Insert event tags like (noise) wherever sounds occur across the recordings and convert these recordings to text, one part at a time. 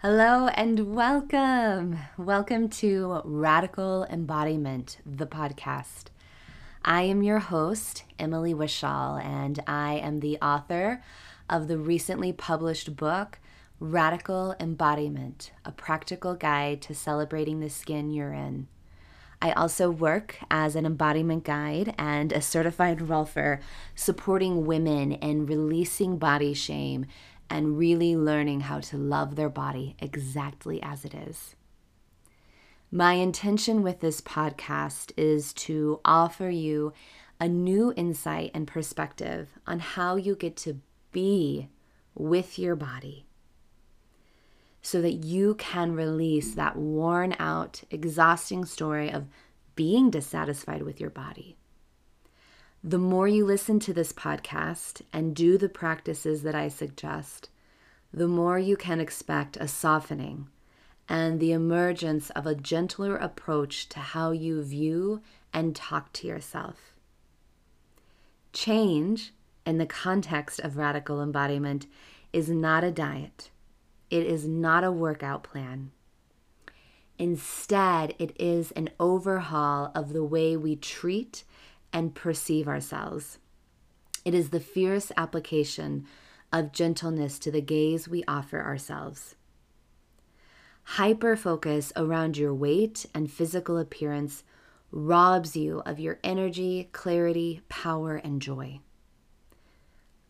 Hello and welcome. Welcome to Radical Embodiment, the podcast. I am your host, Emily Wishall, and I am the author of the recently published book, Radical Embodiment A Practical Guide to Celebrating the Skin You're In. I also work as an embodiment guide and a certified rolfer, supporting women in releasing body shame and really learning how to love their body exactly as it is. My intention with this podcast is to offer you a new insight and perspective on how you get to be with your body so that you can release that worn out, exhausting story of being dissatisfied with your body. The more you listen to this podcast and do the practices that I suggest, the more you can expect a softening and the emergence of a gentler approach to how you view and talk to yourself. Change, in the context of radical embodiment, is not a diet, it is not a workout plan. Instead, it is an overhaul of the way we treat and perceive ourselves. It is the fierce application of gentleness to the gaze we offer ourselves. Hyper focus around your weight and physical appearance robs you of your energy, clarity, power, and joy.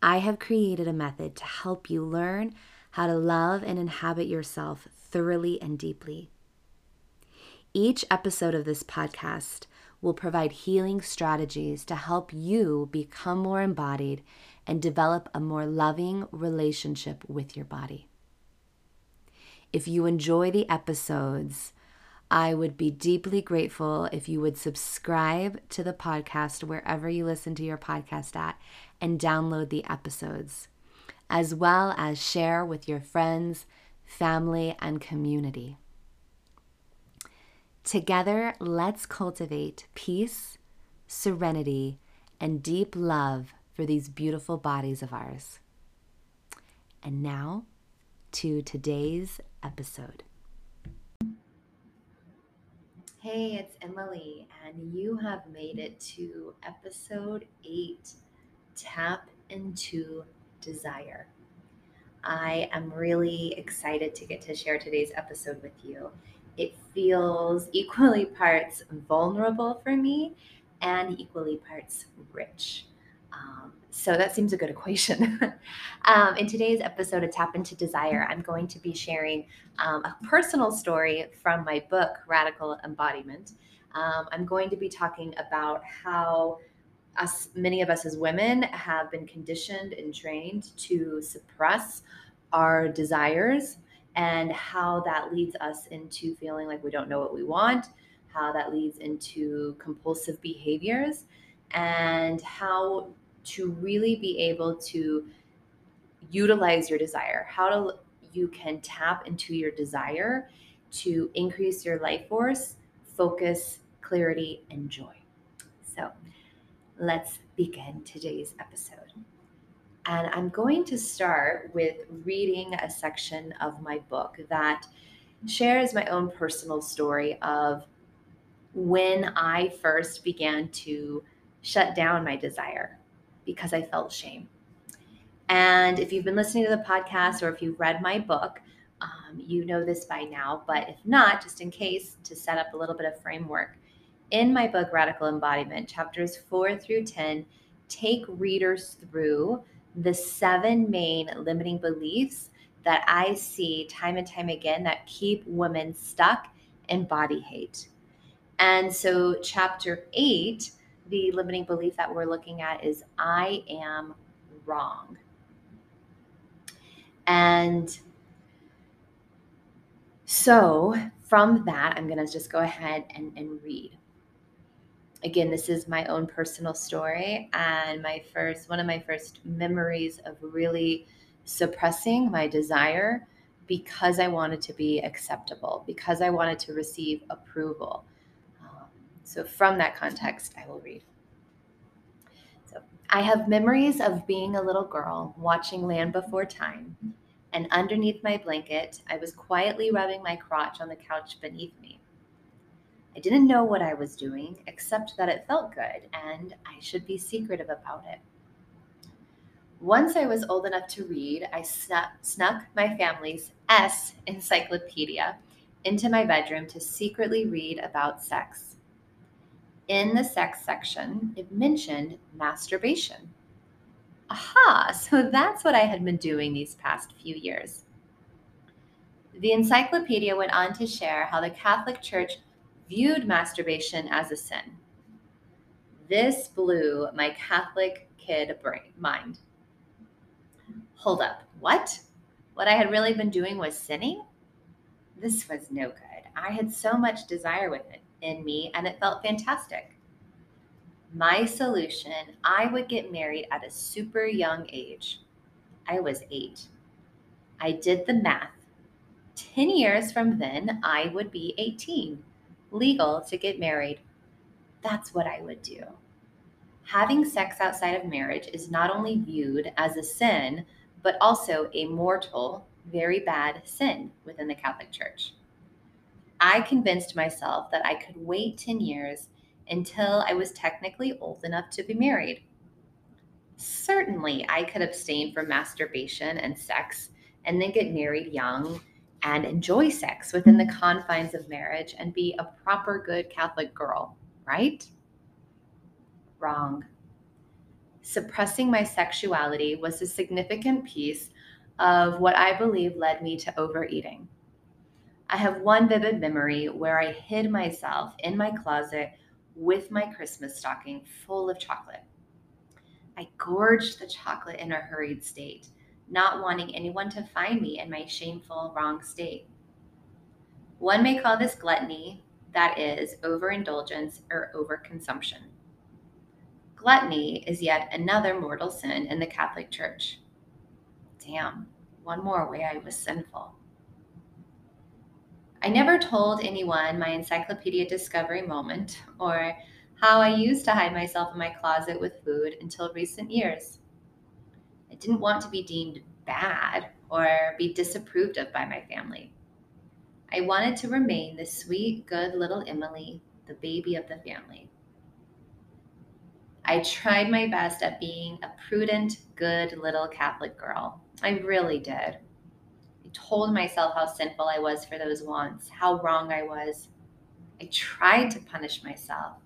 I have created a method to help you learn how to love and inhabit yourself thoroughly and deeply. Each episode of this podcast will provide healing strategies to help you become more embodied and develop a more loving relationship with your body. If you enjoy the episodes, I would be deeply grateful if you would subscribe to the podcast wherever you listen to your podcast at and download the episodes, as well as share with your friends, family, and community. Together, let's cultivate peace, serenity, and deep love for these beautiful bodies of ours. And now to today's episode. Hey, it's Emily, and you have made it to episode eight Tap into Desire. I am really excited to get to share today's episode with you it feels equally parts vulnerable for me and equally parts rich. Um, so that seems a good equation. (laughs) um, in today's episode of Tap into Desire, I'm going to be sharing um, a personal story from my book, Radical Embodiment. Um, I'm going to be talking about how us, many of us as women, have been conditioned and trained to suppress our desires and how that leads us into feeling like we don't know what we want, how that leads into compulsive behaviors, and how to really be able to utilize your desire, how to you can tap into your desire to increase your life force, focus, clarity, and joy. So, let's begin today's episode. And I'm going to start with reading a section of my book that shares my own personal story of when I first began to shut down my desire because I felt shame. And if you've been listening to the podcast or if you've read my book, um, you know this by now. But if not, just in case, to set up a little bit of framework, in my book, Radical Embodiment, chapters four through 10, take readers through the seven main limiting beliefs that I see time and time again that keep women stuck in body hate. And so, chapter eight, the limiting belief that we're looking at is I am wrong. And so, from that, I'm going to just go ahead and, and read again, this is my own personal story and my first, one of my first memories of really suppressing my desire because I wanted to be acceptable, because I wanted to receive approval. Um, so, from that context, I will read. So, I have memories of being a little girl watching Land Before Time and underneath my blanket, I was quietly rubbing my crotch on the couch beneath me. I didn't know what I was doing, except that it felt good and I should be secretive about it. Once I was old enough to read, I snuck, snuck my family's S encyclopedia into my bedroom to secretly read about sex. In the sex section, it mentioned masturbation. Aha, (laughs) so that's what I had been doing these past few years. The encyclopedia went on to share how the Catholic Church viewed masturbation as a sin. This blew my Catholic kid brain mind. Hold up, what? What I had really been doing was sinning? This was no good. I had so much desire within me, and it felt fantastic my solution I would get married at a super young age. I was eight. I did the math. 10 years from then, I would be 18, legal to get married. That's what I would do. Having sex outside of marriage is not only viewed as a sin, but also a mortal, very bad sin within the Catholic Church. I convinced myself that I could wait 10 years until I was technically old enough to be married. Certainly, I could abstain from masturbation and sex and then get married young and enjoy sex within the mm-hmm. confines of marriage and be a proper good Catholic girl, right? Wrong. Suppressing my sexuality was a significant piece of what I believe led me to overeating. I have one vivid memory where I hid myself in my closet with my Christmas stocking full of chocolate. I gorged the chocolate in a hurried state, not wanting anyone to find me in my shameful, wrong state. One may call this gluttony, that is, overindulgence or overconsumption. Gluttony is yet another mortal sin in the Catholic Church. Damn, one more way I was sinful. I never told anyone my encyclopedia discovery moment or how I used to hide myself in my closet with food until recent years. Didn't want to be deemed bad or be disapproved of by my family. I wanted to remain the sweet, good little Emily, the baby of the family. I tried my best at being a prudent, good little Catholic girl. I really did. I told myself how sinful I was for those wants, how wrong I was. I tried to punish myself.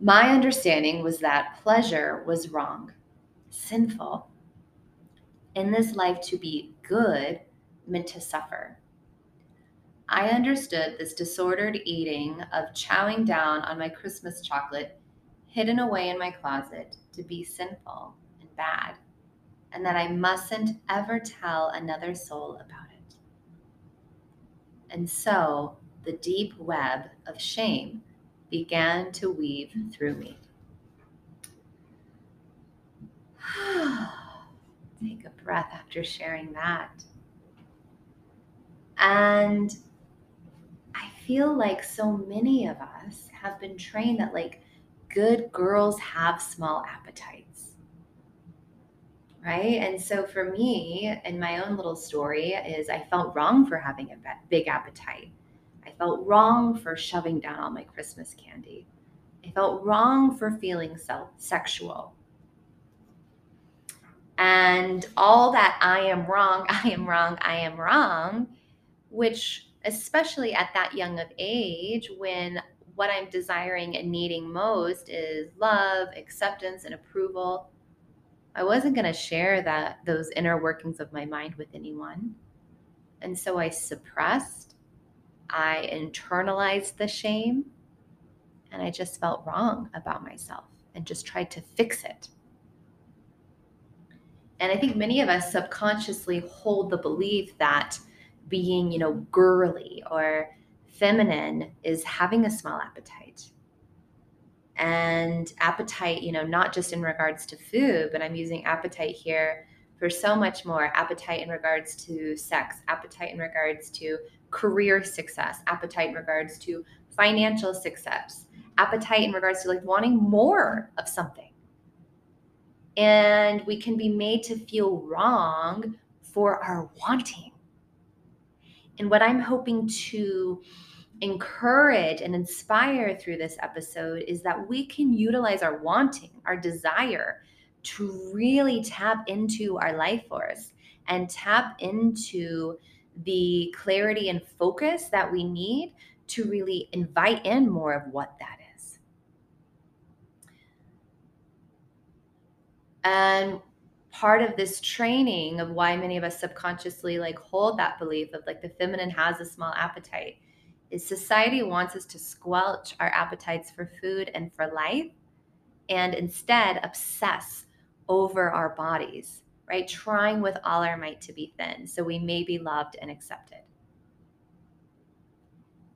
My understanding was that pleasure was wrong, sinful. In this life, to be good meant to suffer. I understood this disordered eating of chowing down on my Christmas chocolate hidden away in my closet to be sinful and bad and that I mustn't ever tell another soul about it. And so the deep web of shame began to weave through me. (sighs) Take a breath after sharing that. And I feel like so many of us have been trained that, like, good girls have small appetites. Right? And so for me in my own little story is i felt wrong for having a big appetite. I felt wrong for shoving down all my christmas candy. I felt wrong for feeling self sexual and all that i am wrong (laughs) i am wrong i am wrong which especially at that young of age when what i'm desiring and needing most is love acceptance and approval I wasn't going to share that those inner workings of my mind with anyone. And so I suppressed, I internalized the shame, and I just felt wrong about myself and just tried to fix it. And I think many of us subconsciously hold the belief that being, you know, girly or feminine is having a small appetite and appetite, you know, not just in regards to food, but I'm using appetite here for so much more appetite in regards to sex, appetite in regards to career success, appetite in regards to financial success, appetite in regards to like wanting more of something. And we can be made to feel wrong for our wanting. And what I'm hoping to encourage and inspire through this episode is that we can utilize our wanting, our desire to really tap into our life force and tap into the clarity and focus that we need to really invite in more of what that is. And part of this training of why many of us subconsciously like hold that belief of like the feminine has a small appetite is society wants us to squelch our appetites for food and for life and instead obsess over our bodies, right? Trying with all our might to be thin so we may be loved and accepted.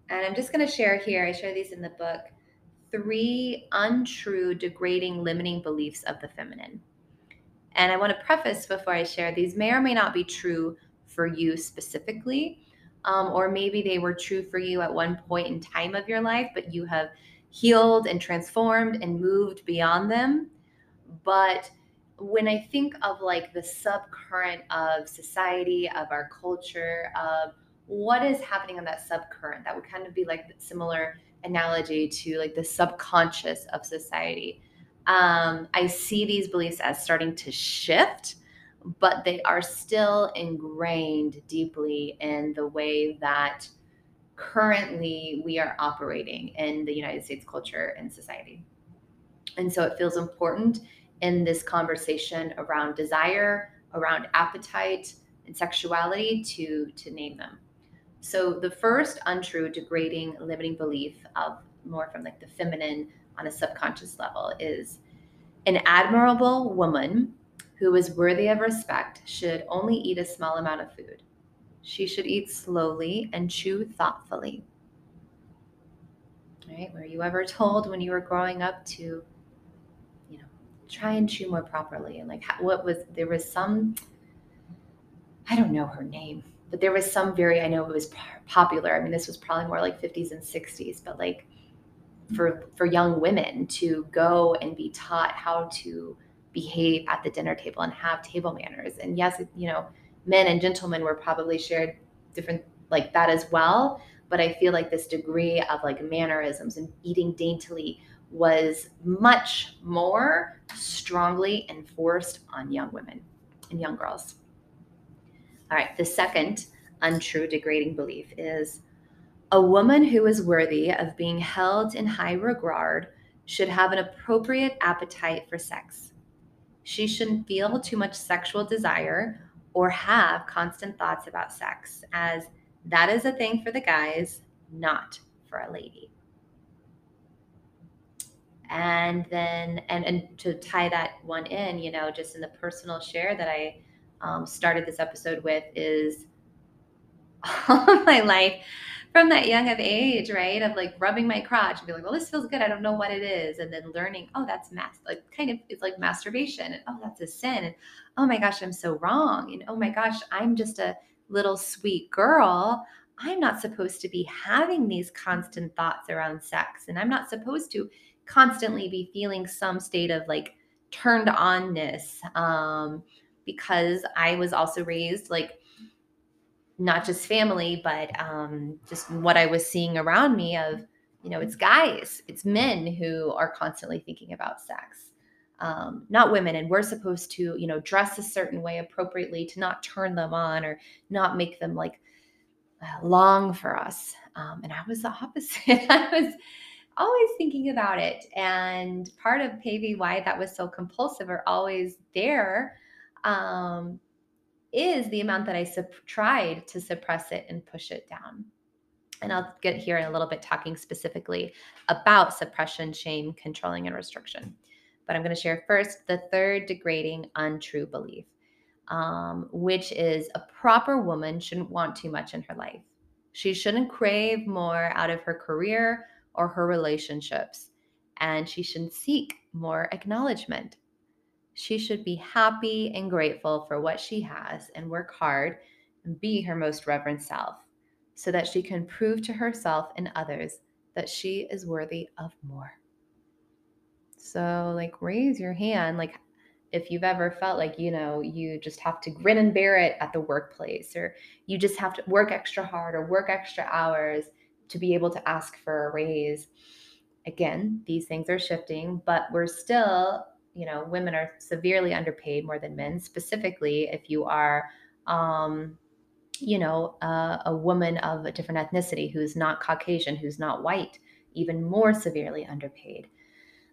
And I'm just going to share here, I share these in the book, three untrue, degrading, limiting beliefs of the feminine. And I want to preface before I share these may or may not be true for you specifically, um, or maybe they were true for you at one point in time of your life, but you have healed and transformed and moved beyond them. But when I think of like the subcurrent of society, of our culture, of what is happening on that subcurrent, that would kind of be like similar analogy to like the subconscious of society. Um, I see these beliefs as starting to shift, but they are still ingrained deeply in the way that currently we are operating in the United States culture and society. And so it feels important in this conversation around desire, around appetite, and sexuality to, to name them. So the first untrue, degrading, limiting belief of more from like the feminine on a subconscious level is an admirable woman who is worthy of respect should only eat a small amount of food. She should eat slowly and chew thoughtfully. Right? Were you ever told when you were growing up to you know, try and chew more properly and like what was there was some i don't know her name but there was some very i know it was popular i mean this was probably more like 50s and 60s but like for for young women to go and be taught how to behave at the dinner table and have table manners and yes you know men and gentlemen were probably shared different like that as well but i feel like this degree of like mannerisms and eating daintily was much more strongly enforced on young women and young girls. All right, the second untrue degrading belief is a woman who is worthy of being held in high regard should have an appropriate appetite for sex. She shouldn't feel too much sexual desire or have constant thoughts about sex, as that is a thing for the guys, not for a lady and then and and to tie that one in you know just in the personal share that i um, started this episode with is (laughs) all of my life from that young of age right of like rubbing my crotch and be like well this feels good. I don't know what it is. And then learning oh that's mass like kind of it's like masturbation and oh that's a sin. And oh my gosh i'm so wrong. And oh my gosh i'm just a little sweet girl. I'm not supposed to be having these constant thoughts around sex. And i'm not supposed to constantly be feeling some state of like turned onness um, because I was also raised like not just family, but um, just what I was seeing around me of, you know, it's guys, it's men who are constantly thinking about sex, um, not women. And we're supposed to, you know, dress a certain way appropriately to not turn them on or not make them like long for us. Um, and I was the (laughs) opposite. I was always thinking about it. And part of maybe why that was so compulsive or always there um, is the amount that I sup- tried to suppress it and push it down. And I'll get here in a little bit talking specifically about suppression, shame, controlling, and restriction. But I'm going to share first the third degrading, untrue belief, um, which is a proper woman shouldn't want too much in her life. She shouldn't crave more out of her career or her relationships, and she shouldn't seek more acknowledgement. She should be happy and grateful for what she has and work hard and be her most reverent self so that she can prove to herself and others that she is worthy of more. So, like, raise your hand. Like, if you've ever felt like, you know, you just have to grin and bear it at the workplace, or you just have to work extra hard or work extra hours to be able to ask for a raise. Again, these things are shifting, but we're still, you know, women are severely underpaid more than men, specifically if you are, um, you know, a woman of a different ethnicity who's not Caucasian, who's not white, even more severely underpaid.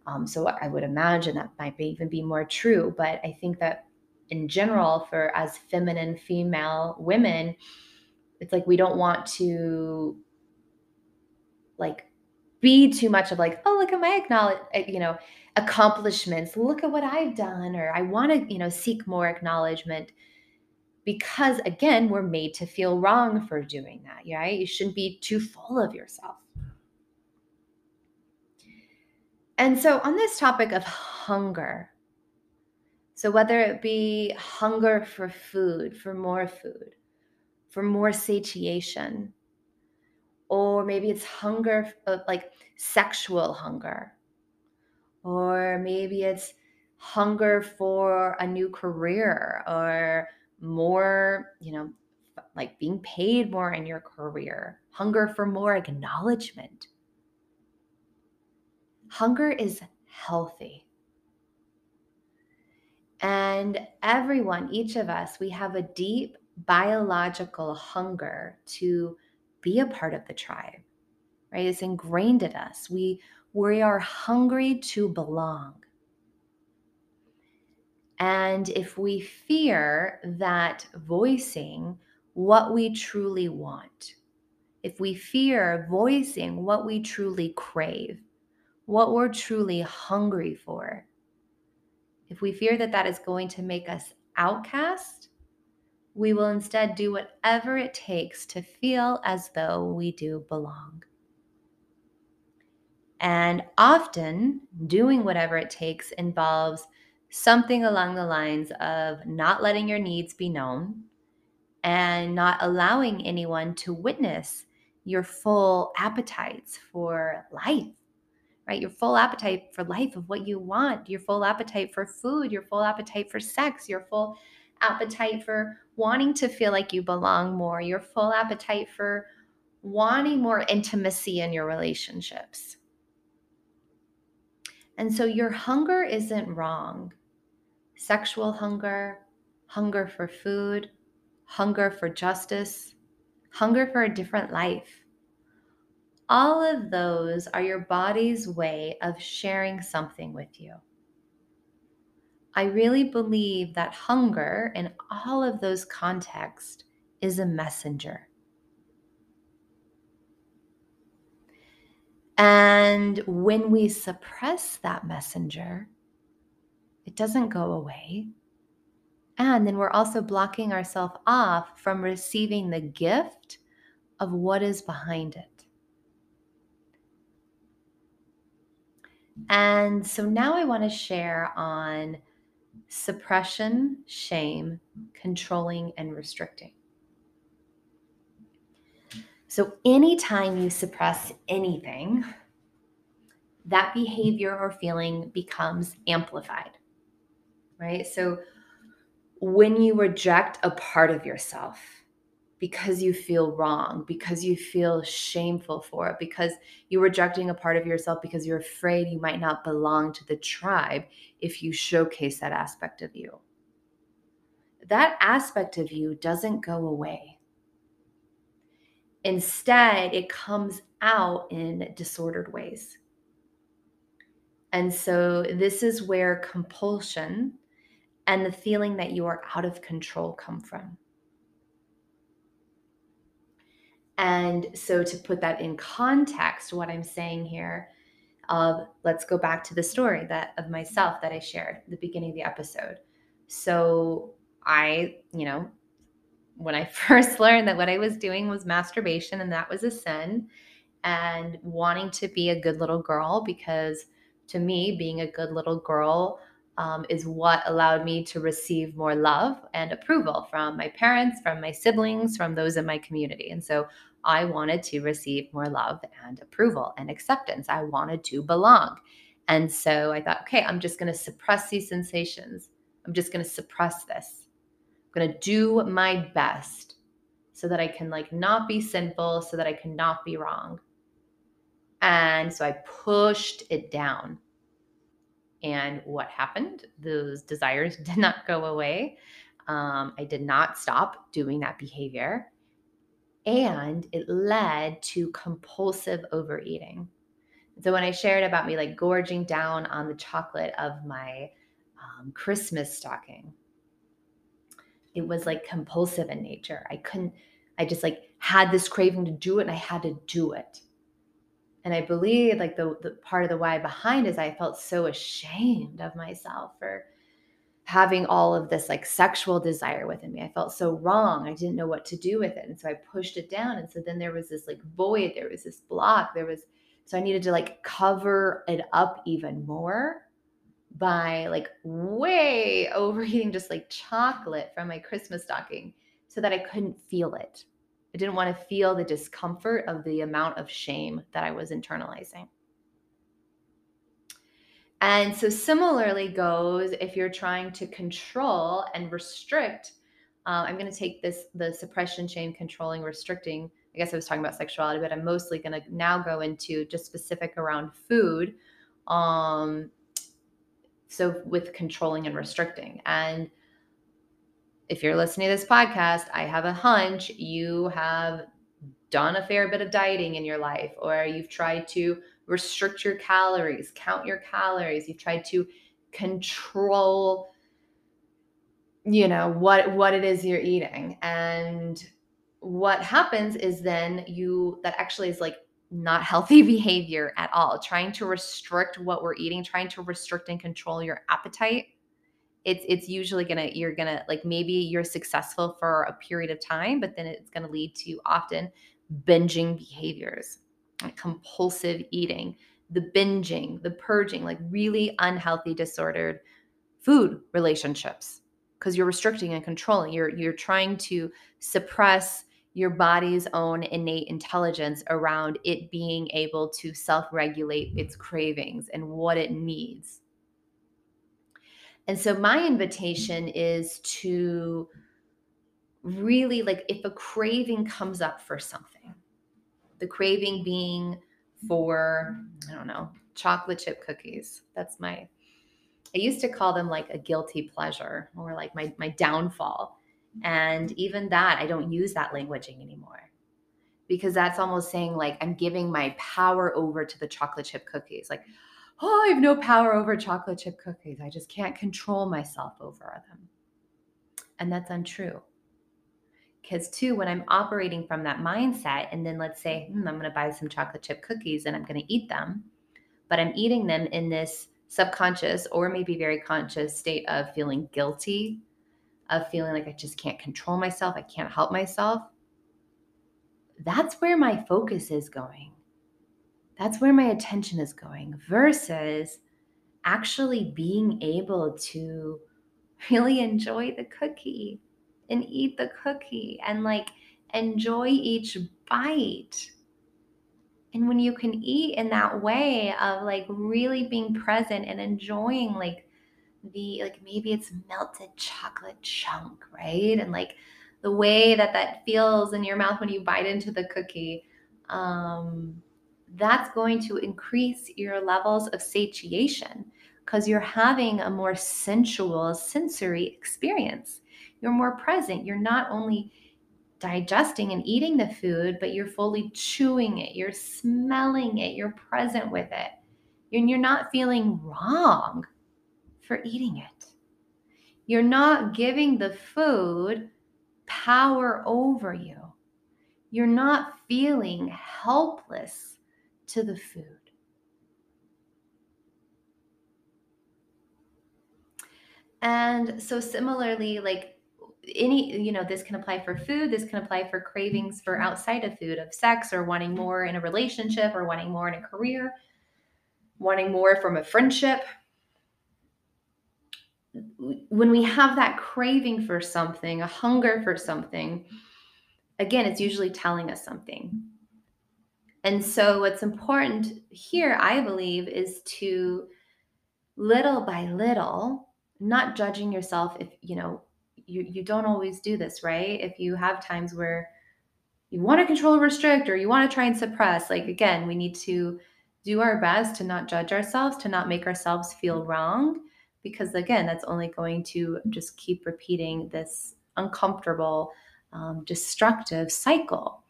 Um, so I would imagine that might be, even be more true. But I think that in general, for as feminine female women, it's like we don't want to like be too much of like, oh, look at my acknowledge, you know, accomplishments. Look at what I've done, or I want to, you know, seek more acknowledgement because again, we're made to feel wrong for doing that. Right? You shouldn't be too full of yourself. And so, on this topic of hunger, so whether it be hunger for food, for more food, for more satiation, or maybe it's hunger of like sexual hunger, or maybe it's hunger for a new career or more, you know, like being paid more in your career, hunger for more acknowledgement hunger is healthy. And everyone, each of us, we have a deep biological hunger to be a part of the tribe, right? It's ingrained in us. We, we are hungry to belong. And if we fear that voicing what we truly want, if we fear voicing what we truly crave, what we're truly hungry for. If we fear that that is going to make us outcast, we will instead do whatever it takes to feel as though we do belong. And often, doing whatever it takes involves something along the lines of not letting your needs be known and not allowing anyone to witness your full appetites for life right? Your full appetite for life of what you want, your full appetite for food, your full appetite for sex, your full appetite for wanting to feel like you belong more, your full appetite for wanting more intimacy in your relationships. And so your hunger isn't wrong. Sexual hunger, hunger for food, hunger for justice, hunger for a different life all of those are your body's way of sharing something with you. I really believe that hunger in all of those contexts is a messenger. And when we suppress that messenger, it doesn't go away. And then we're also blocking ourselves off from receiving the gift of what is behind it. And so now I want to share on suppression, shame, controlling, and restricting. So, anytime you suppress anything, that behavior or feeling becomes amplified, right? So, when you reject a part of yourself, because you feel wrong, because you feel shameful for it, because you're rejecting a part of yourself because you're afraid you might not belong to the tribe if you showcase that aspect of you. That aspect of you doesn't go away. Instead, it comes out in disordered ways. And so, this is where compulsion and the feeling that you are out of control come from. And so, to put that in context, what I'm saying here, of let's go back to the story that of myself that I shared at the beginning of the episode. So, I, you know, when I (laughs) first learned that what I was doing was masturbation and that was a sin, and wanting to be a good little girl, because to me, being a good little girl um, is what allowed me to receive more love and approval from my parents, from my siblings, from those in my community. And so I wanted to receive more love and approval and acceptance. I wanted to belong. And so I thought, okay, I'm just going to suppress these sensations. I'm just going to suppress this. I'm going to do my best so that I can like not be sinful, so that I cannot be wrong. And so I pushed it down. And what happened? Those desires (laughs) did not go away. Um, I did not stop doing that behavior. And it led to compulsive overeating. So when I shared about me like gorging down on the chocolate of my um, Christmas stocking, it was like compulsive in nature. I couldn't, I just like had this craving to do it and I had to do it. And I believe like the, the part of the why behind is I felt so ashamed of myself for having all of this like sexual desire within me. I felt so wrong. I didn't know what to do with it. And so I pushed it down. And so then there was this like void, there was this block, there was, so I needed to like cover it up even more by like way (laughs) overeating just like chocolate from my Christmas stocking so that I couldn't feel it. I didn't want to feel the discomfort of the amount of shame that I was internalizing. And so, similarly, goes if you're trying to control and restrict. Uh, I'm going to take this the suppression, shame, controlling, restricting. I guess I was talking about sexuality, but I'm mostly going to now go into just specific around food. Um, so, with controlling and restricting. And if you're listening to this podcast, I have a hunch you have done a fair bit of dieting in your life, or you've tried to restrict your calories, count your calories, you've tried to control you know what what it is you're eating and what happens is then you that actually is like not healthy (laughs) behavior at all. Trying to restrict what we're eating, trying to restrict and control your appetite. It's it's usually gonna you're gonna like maybe you're successful for a period of time, but then it's gonna lead to often binging behaviors, like compulsive eating, the binging, the purging, like really unhealthy, disordered food relationships because you're restricting and controlling. You're you're trying to suppress your body's own innate intelligence around it being able to self regulate its cravings and what it needs. And so, my invitation is to really like if a craving comes up for something, the craving being for, I don't know, chocolate chip cookies. That's my, I used to call them like a guilty pleasure or like my, my downfall and even that, I don't use that languaging anymore because that's almost saying like I'm giving my power over to the chocolate chip cookies. Like, oh, I have no power over chocolate chip cookies. I just can't control myself over them. And that's untrue. Because, too, when I'm operating from that mindset, and then let's say, hmm, I'm going to buy some chocolate chip cookies and I'm going to eat them, but I'm eating them in this subconscious or maybe very conscious state of feeling guilty of feeling like I just can't control myself, I can't help myself, that's where my focus is going. That's where my attention is going versus actually being able to really enjoy the cookie and eat the cookie and like enjoy each bite. And when you can eat in that way of like really being present and enjoying like the like maybe it's melted chocolate chunk, right? And like the way that that feels in your mouth when you bite into the cookie, um, that's going to increase your levels of satiation because you're having a more sensual sensory experience. You're more present. You're not only digesting and eating the food, but you're fully chewing it, you're smelling it, you're present with it. And you're not feeling wrong for eating it. You're not giving the food power over you. You're not feeling helpless to the food. And so, similarly, like any, you know, this can apply for food, this can apply for cravings for outside of food, of sex, or wanting more in a relationship, or wanting more in a career, wanting more from a friendship, when we have that craving for something, a hunger for something, again, it's usually telling us something. And so, what's important here, I believe, is to little by little not judging yourself if, you know, you, you don't always do this, right? If you have times where you want to control restrict or you want to try and suppress, like again, we need to do our best to not judge ourselves, to not make ourselves feel wrong, because again, that's only going to just keep repeating this uncomfortable, um, destructive cycle.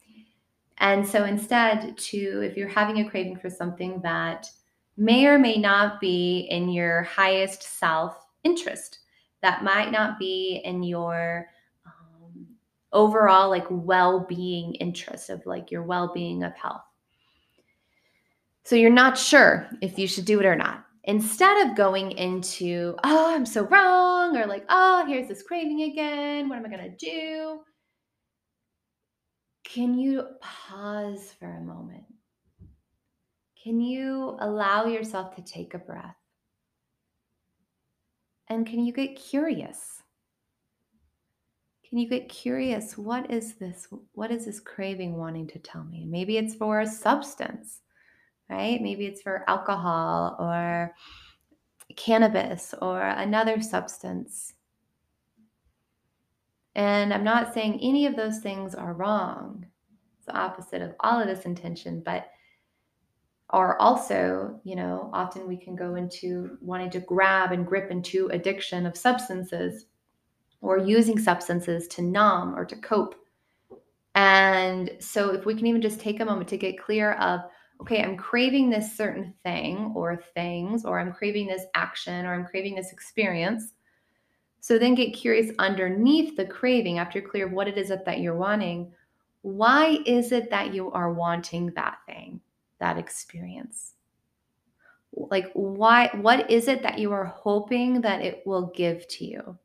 And so instead, to if you're having a craving for something that may or may not be in your highest self interest, that might not be in your um, overall like well-being interest of like your well-being of health so you're not sure if you should do it or not instead of going into oh i'm so wrong or like oh here's this craving again what am i going to do can you pause for a moment can you allow yourself to take a breath and can you get curious? Can you get curious? What is this? What is this craving wanting to tell me? Maybe it's for a substance, right? Maybe it's for alcohol or cannabis or another substance. And I'm not saying any of those things are wrong. It's the opposite of all of this intention, but are also, you know, often we can go into wanting to grab and grip into addiction of substances or using substances to numb or to cope. And so, if we can even just take a moment to get clear of, okay, I'm craving this certain thing or things, or I'm craving this action, or I'm craving this experience. So then get curious underneath the craving after you're clear of what it is that, that you're wanting. Why is it that you are wanting that thing? that experience? Like, why, what is it that you are hoping that it will give to you?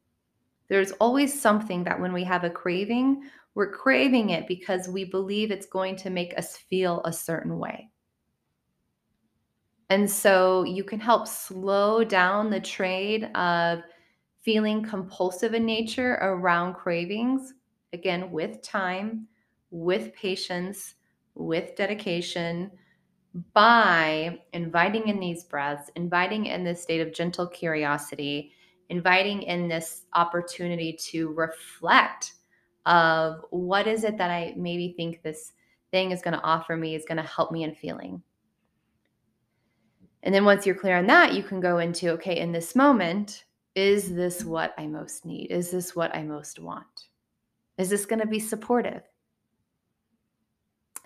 There's always something that when we have a craving, we're craving it because we believe it's going to make us feel a certain way. And so you can help slow down the trade of feeling compulsive in nature around cravings, again, with time, with patience, with dedication, by inviting in these breaths, inviting in this state of gentle curiosity, inviting in this opportunity to reflect of what is it that I maybe think this thing is going to offer me, is going to help me in feeling. And then once you're clear on that, you can go into okay, in this moment, is this what I most need? Is this what I most want? Is this going to be supportive?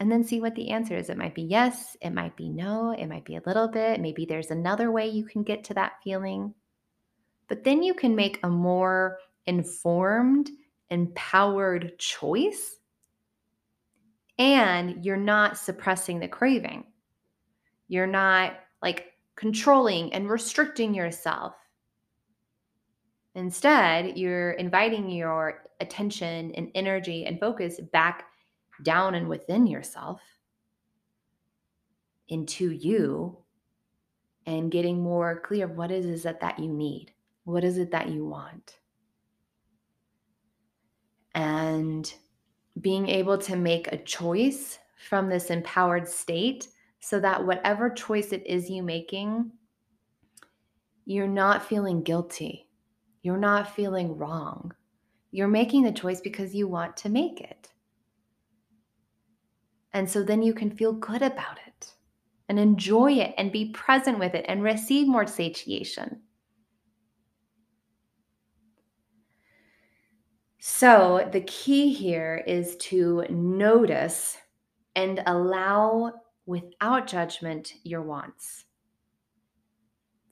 and then see what the answer is. It might be yes, it might be no, it might be a little bit. Maybe there's another way you can get to that feeling. But then you can make a more informed, empowered choice. And you're not suppressing the craving. You're not like controlling and restricting yourself. Instead, you're inviting your attention and energy and focus back down and within yourself into you and getting more clear what is, is it that you need what is it that you want and being able to make a choice from this empowered state so that whatever choice it is you making you're not feeling guilty. You're not feeling wrong. You're making the choice because you want to make it. And so then you can feel good about it and enjoy it and be present with it and receive more satiation. So, the key here is to notice and allow without judgment your wants.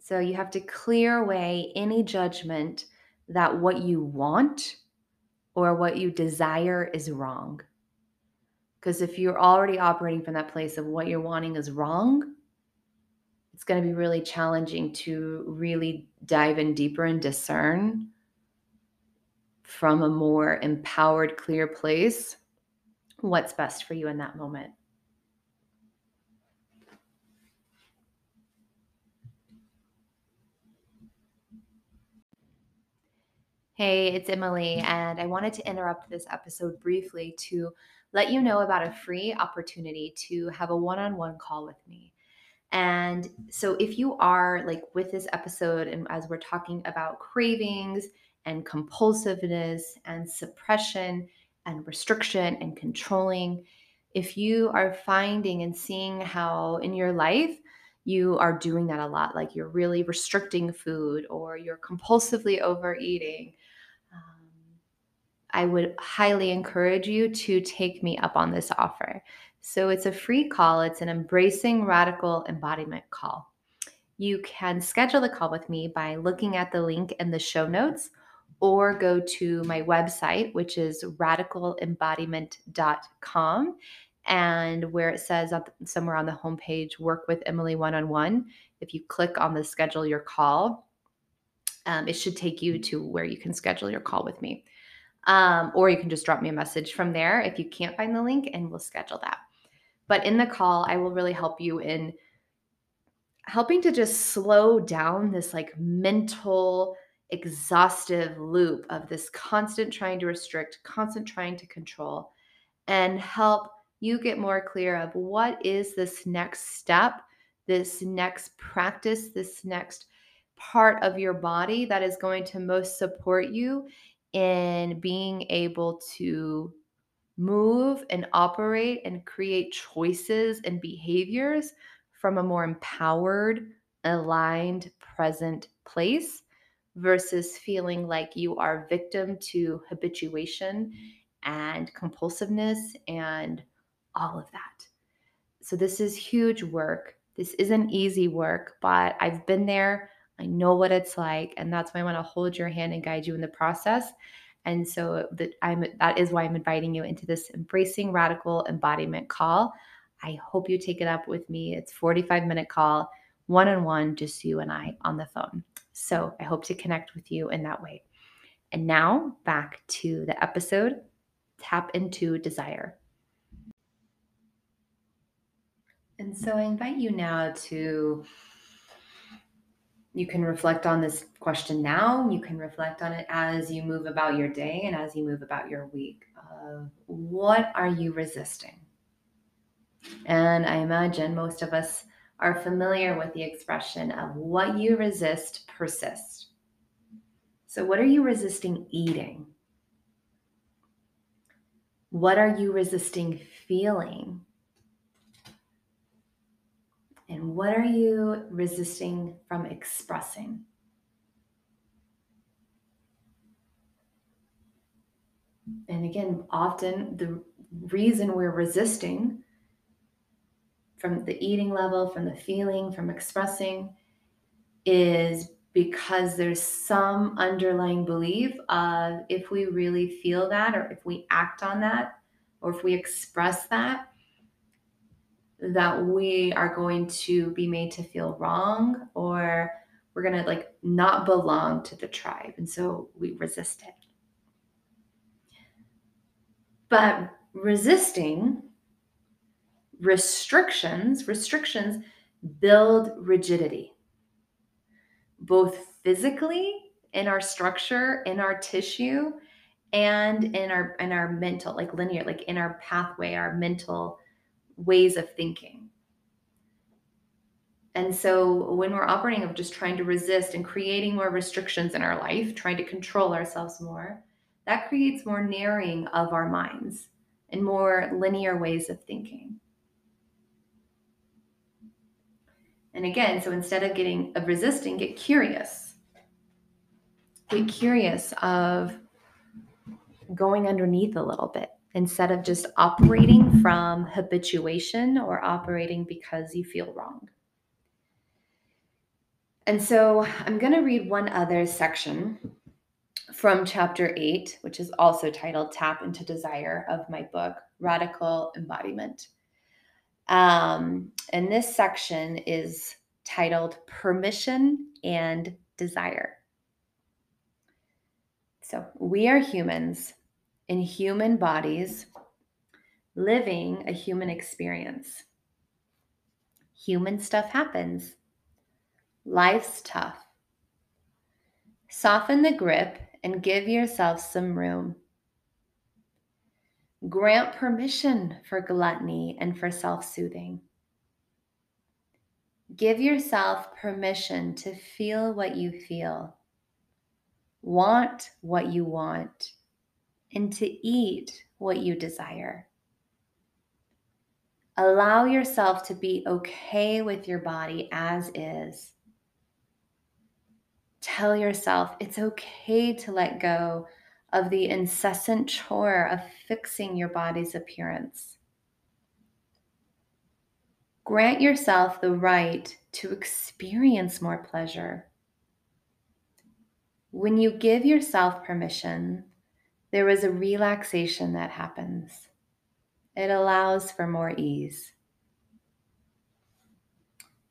So, you have to clear away any judgment that what you want or what you desire is wrong. Because if you're already operating from that place of what you're wanting is wrong, it's going to be really challenging to really dive in deeper and discern from a more empowered, clear place what's best for you in that moment. Hey, it's Emily, mm. and I wanted to interrupt this episode briefly to let you know about a free opportunity to have a one on one call with me. And so, if you are like with this episode, and as we're talking about cravings and compulsiveness and suppression and restriction and controlling, if you are finding and seeing how in your life you are doing that a lot, like you're really restricting food or you're compulsively overeating, I would highly encourage you to take me up on this offer. So it's a free call, it's an embracing radical embodiment call. You can schedule the call with me by looking at the link in the show notes or go to my website, which is radicalembodiment.com. And where it says somewhere on the homepage, work with Emily one on one, if you click on the schedule your call, um, it should take you to where you can schedule your call with me. Um, or you can just drop me a message from there if you can't find the link, and we'll schedule that. But in the call, I will really help you in helping to just slow down this like mental exhaustive loop of this constant trying to restrict, constant trying to control, and help you get more clear of what is this next step, this next practice, this next part of your body that is going to most support you in being able to move and operate and create choices and behaviors from a more empowered, aligned, present place versus feeling like you are victim to habituation mm-hmm. and compulsiveness and all of that. So, this is huge work. This isn't easy work, but I've been there. I know what it's like. And that's why I want to hold your hand and guide you in the process. And so that I'm that is why I'm inviting you into this embracing radical embodiment call. I hope you take it up with me. It's 45 minute call, one on one, just you and I on the phone. So I hope to connect with you in that way. And now back to the episode Tap into Desire. And so I invite you now to, you can reflect on this question now. You can reflect on it as you move about your day and as you move about your week. Of what are you resisting? And I imagine most of us are familiar with the expression of what you resist persists. So, what are you resisting eating? What are you resisting feeling? And what are you resisting from expressing? And again, often the reason we're resisting from the eating level, from the feeling, from expressing is because there's some underlying belief of if we really feel that or if we act on that or if we express that that we are going to be made to feel wrong or we're going to like not belong to the tribe and so we resist it. But resisting restrictions, restrictions build rigidity, both physically in our structure, in our tissue, and in our in our mental, like linear, like in our pathway, our mental ways of thinking. And so when we're operating of just trying to resist and creating more restrictions in our life, trying to control ourselves more, that creates more narrowing of our minds and more linear ways of thinking. And again, so instead of getting of resisting, get curious. Get curious of going underneath a little bit instead of just operating from habituation or operating because you feel wrong. And so I'm going to read one other section from chapter 8, which is also titled Tap into Desire of my book, Radical Embodiment. Um, and this section is titled Permission and Desire. So, we are humans in human bodies living a human experience. Human stuff happens. Life's tough. Soften the grip and give yourself some room. Grant permission for gluttony and for self soothing. Give yourself permission to feel what you feel, want what you want, and to eat what you desire. Allow yourself to be okay with your body as is. Tell yourself it's okay to let go of the incessant chore of fixing your body's appearance. Grant yourself the right to experience more pleasure. When you give yourself permission, there is a relaxation that happens. It allows for more ease.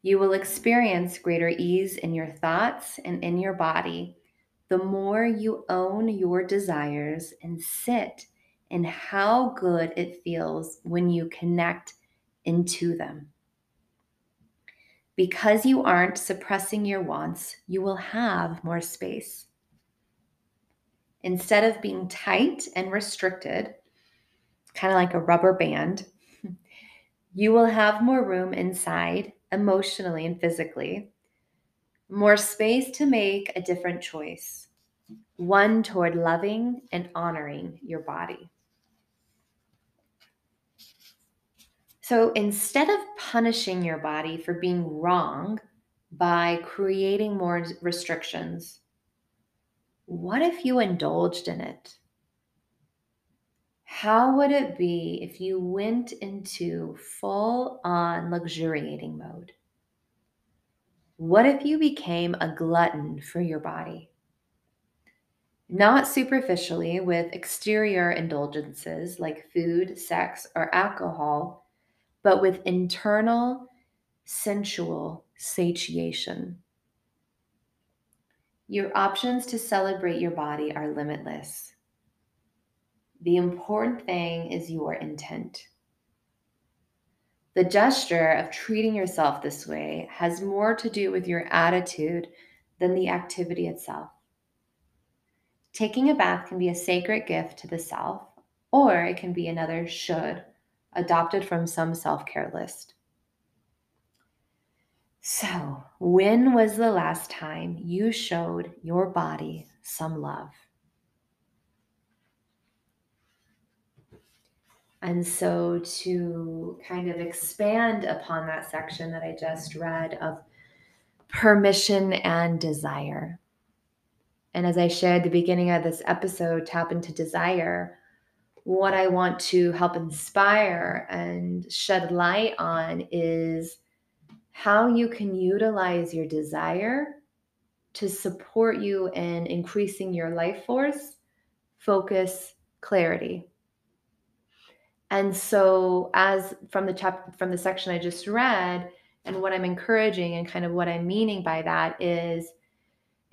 You will experience greater ease in your thoughts and in your body the more you own your desires and sit in how good it feels when you connect into them. Because you aren't suppressing your wants, you will have more space. Instead of being tight and restricted, kind of like a rubber band, (laughs) you will have more room inside, emotionally and physically, more space to make a different choice, one toward loving and honoring your body. So instead of punishing your body for being wrong by creating more restrictions, what if you indulged in it? How would it be if you went into full on luxuriating mode? What if you became a glutton for your body? Not superficially with exterior indulgences like food, sex, or alcohol but with internal, sensual satiation. Your options to celebrate your body are limitless. The important thing is your intent. The gesture of treating yourself this way has more to do with your attitude than the activity itself. Taking a bath can be a sacred gift to the self, or it can be another should adopted from some self care list. So, when was the last time you showed your body some love? And so, to kind of expand upon that section that I just read of permission and desire. And as I shared the beginning of this episode, tap into desire what I want to help inspire and shed light on is how you can utilize your desire to support you in increasing your life force, focus, clarity. And so as from the chapter from the section I just read and what I'm encouraging and kind of what I'm meaning by that is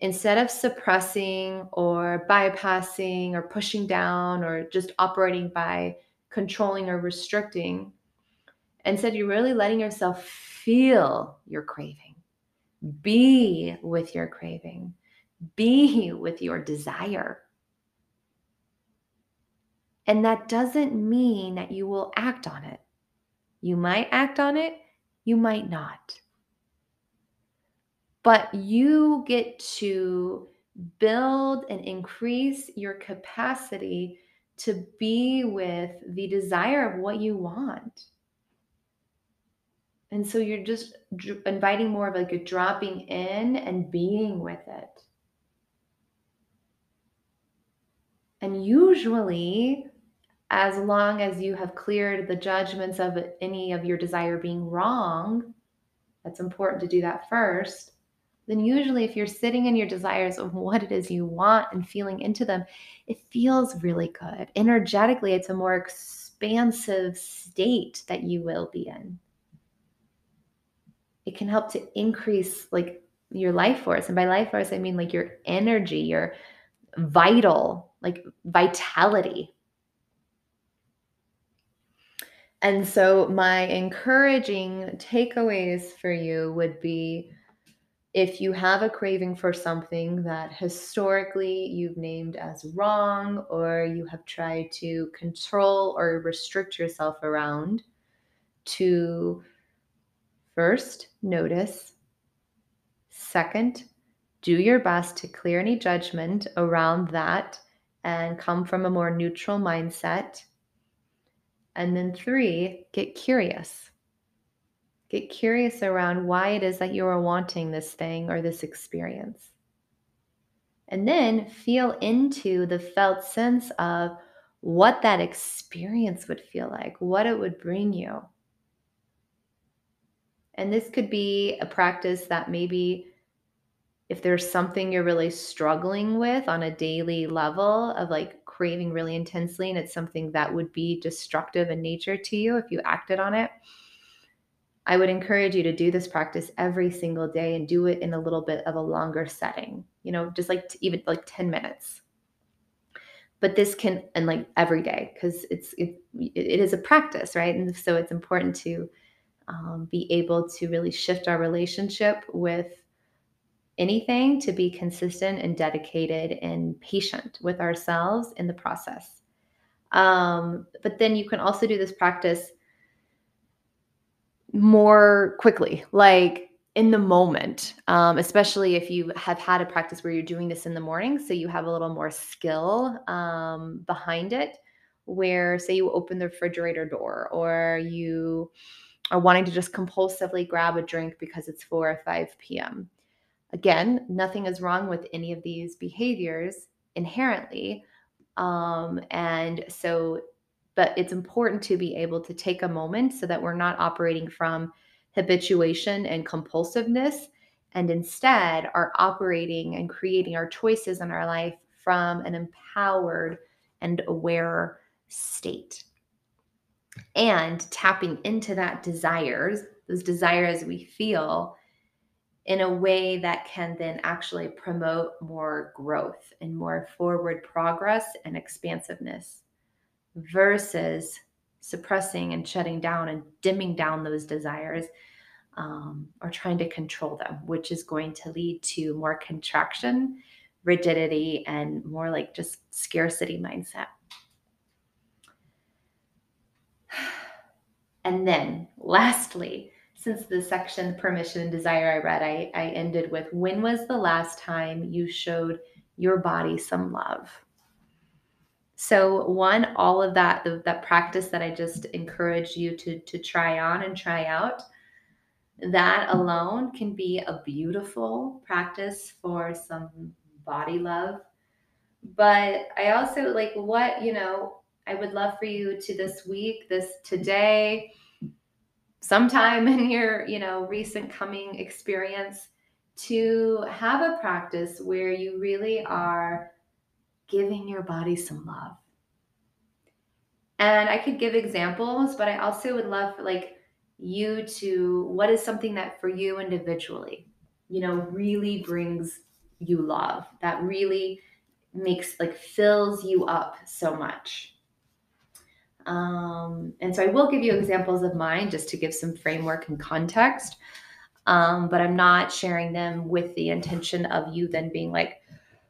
instead of suppressing or bypassing or pushing down or just operating by controlling or restricting, instead, you're really letting yourself feel your craving, be with your craving, be with your desire. And that doesn't mean that you will act on it. You might act on it, you might not but you get to build and increase your capacity to be with the desire of what you want. And so you're just inviting more of like a dropping in and being with it. And usually, as long as you have cleared the judgments of any of your desire being wrong, that's important to do that first then usually if you're sitting in your desires of what it is you want and feeling into them, it feels really good. Energetically, it's a more expansive state that you will be in. It can help to increase like your life force. And by life force, I mean like your energy, your vital, like vitality. And so, my encouraging takeaways for you would be if you have a craving for something that historically you've named as wrong or you have tried to control or restrict yourself around, to First, notice. Second, do your best to clear any judgment around that and come from a more neutral mindset. And then three, get curious. Get curious around why it is that you are wanting this thing or this experience. And then feel into the felt sense of what that experience would feel like, what it would bring you. And this could be a practice that maybe if there's something you're really struggling with on a daily level of like craving really intensely and it's something that would be destructive in nature to you if you acted on it, I would encourage you to do this practice every single day and do it in a little bit of a longer setting, you know, just like even like 10 minutes. But this can, and like every day, because it's, it, it is a practice, right? And so it's important to um, be able to really shift our relationship with anything to be consistent and dedicated and patient with ourselves in the process. Um, but then you can also do this practice more quickly, like in the moment, um, especially if you have had a practice where you're doing this in the morning. So you have a little more skill um, behind it, where, say, you open the refrigerator door or you are wanting to just compulsively grab a drink because it's 4 or 5 p.m. Again, nothing is wrong with any of these behaviors inherently. Um, and so, but it's important to be able to take a moment so that we're not operating from habituation and compulsiveness, and instead are operating and creating our choices in our life from an empowered and aware state. And tapping into that desires, those desires we feel in a way that can then actually promote more growth and more forward progress and expansiveness versus suppressing and shutting down and dimming down those desires um, or trying to control them, which is going to lead to more contraction, rigidity, and more like just scarcity mindset. And then, lastly, since the section permission and desire I read, I, I ended with when was the last time you showed your body some love? So one, all of that, the, that practice that I just encourage you to, to try on and try out, that alone can be a beautiful practice for some body love. But I also like what, you know, I would love for you to this week, this today, sometime (laughs) in your, you know, recent coming experience to have a practice where you really are giving your body some love. And I could give examples, but I also would love for like you to what is something that for you individually, you know, really brings you love, that really makes like fills you up so much. Um, and so I will give you examples of mine just to give some framework and context. Um, but I'm not sharing them with the intention of you then being like,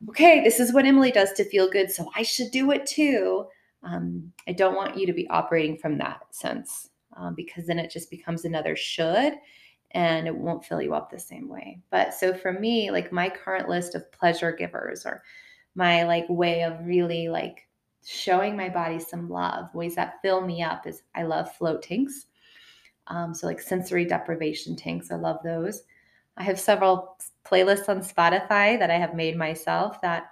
okay, this is what Emily does to feel good, so I should do it too. Um, I don't want you to be operating from that sense um, because then it just becomes another should and it won't fill you up the same way. But so for me, like my current list of pleasure givers or my like way of really like showing my body some love, ways that fill me up is I love float tanks. Um, so like sensory deprivation tanks, I love those. I have several playlists on Spotify that I have made myself that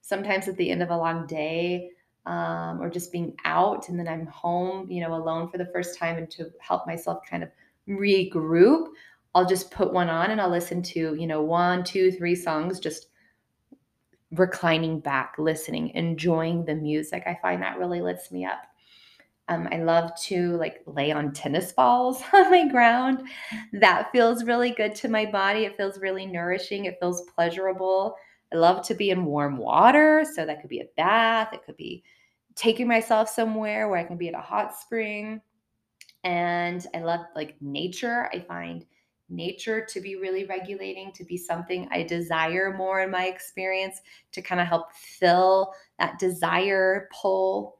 sometimes at the end of a long day um, or just being out and then I'm home, you know, alone for the first time and to help myself kind of regroup, I'll just put one on and I'll listen to, you know, one, two, three songs just reclining back, listening, enjoying the music. I find that really lifts me up. Um, I love to like lay on tennis balls (laughs) on my ground. That feels really good to my body. It feels really nourishing. It feels pleasurable. I love to be in warm water. So that could be a bath. It could be taking myself somewhere where I can be at a hot spring. And I love like nature. I find nature to be really regulating, to be something I desire more in my experience, to kind of help fill that desire pull.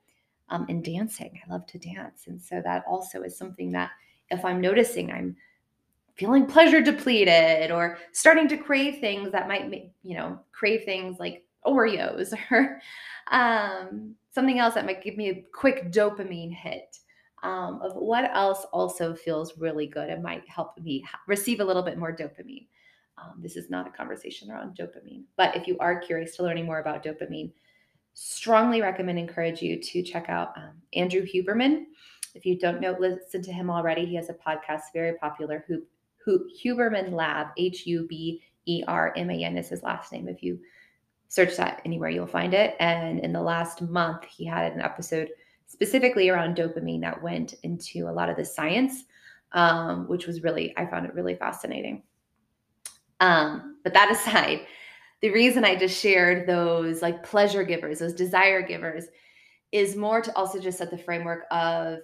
Um, dancing, I love to dance. And so that also is something that if I'm noticing I'm feeling pleasure depleted or starting to crave things that might make, you know, crave things like Oreos (laughs) or um, something else that might give me a quick dopamine hit. Um, of what else also feels really good and might help me receive a little bit more dopamine. Um, this is not a conversation around dopamine, but if you are curious to learning more about dopamine, strongly recommend encourage you to check out um, Andrew Huberman. If you don't know, listen to him already. He has a podcast, very popular, who, who Huberman Lab, H U B E R M A N is his last name. If you search that anywhere, you'll find it. And in the last month, he had an episode specifically around dopamine that went into a lot of the science, um, which was really, I found it really fascinating. Um, but that (laughs) aside, the reason I just shared those like pleasure givers, those desire givers, is more to also just set the framework of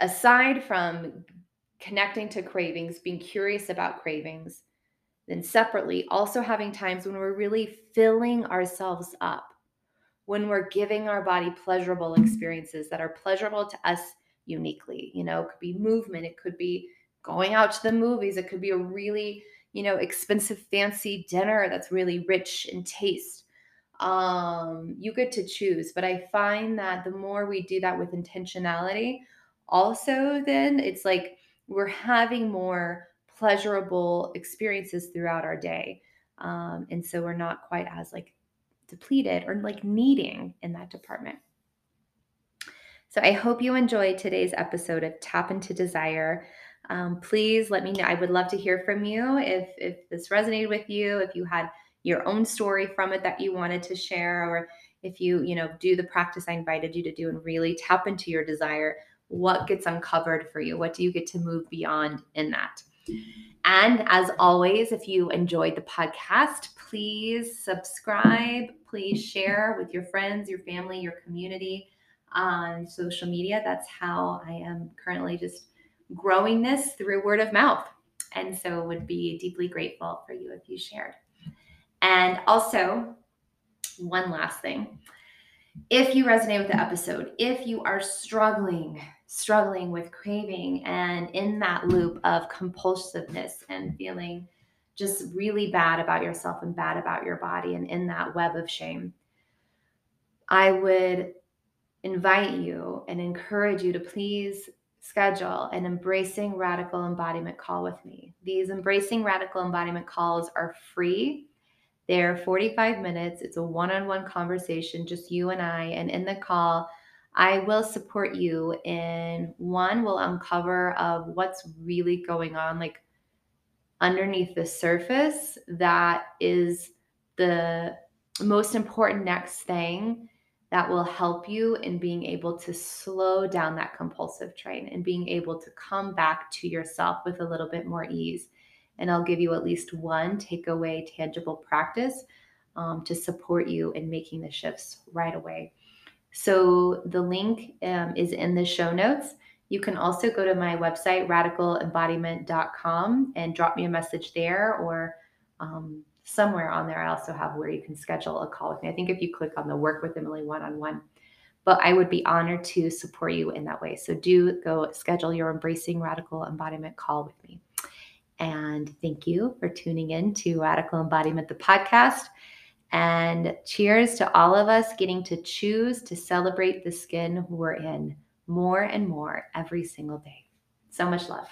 aside from connecting to cravings, being curious about cravings, then separately, also having times when we're really filling ourselves up, when we're giving our body pleasurable experiences that are pleasurable to us uniquely. You know, it could be movement, it could be going out to the movies, it could be a really, you know, expensive, fancy dinner that's really rich in taste. Um, you get to choose, but I find that the more we do that with intentionality, also, then it's like we're having more pleasurable experiences throughout our day. Um, and so we're not quite as like depleted or like needing in that department. So I hope you enjoyed today's episode of Tap into Desire. Um, please let me know. I would love to hear from you if if this resonated with you, if you had your own story from it that you wanted to share, or if you you know do the practice I invited you to do and really tap into your desire. What gets uncovered for you? What do you get to move beyond in that? And as always, if you enjoyed the podcast, please subscribe, please share with your friends, your family, your community on social media. That's how I am currently just growing this through word of mouth. And so would be deeply grateful for you if you shared. And also, one last thing. If you resonate with the episode, if you are struggling, struggling with craving and in that loop of compulsiveness and feeling just really bad about yourself and bad about your body and in that web of shame, I would invite you and encourage you to please schedule an embracing radical embodiment call with me. These embracing radical embodiment calls are free. They're 45 minutes. It's a one on one conversation, just you and I. And in the call, I will support you in one, we'll uncover of what's really going on, like underneath the surface, that is the most important next thing that will help you in being able to slow down that compulsive train and being able to come back to yourself with a little bit more ease. And I'll give you at least one takeaway, tangible practice um, to support you in making the shifts right away. So the link um, is in the show notes. You can also go to my website, radicalembodiment.com, and drop me a message there or um, somewhere on there. I also have where you can schedule a call with me. I think if you click on the Work with Emily one on one, but I would be honored to support you in that way. So do go schedule your Embracing Radical Embodiment call with me. And thank you for tuning in to Radical Embodiment, the podcast. And cheers to all of us getting to choose to celebrate the skin we're in more and more every single day. So much love.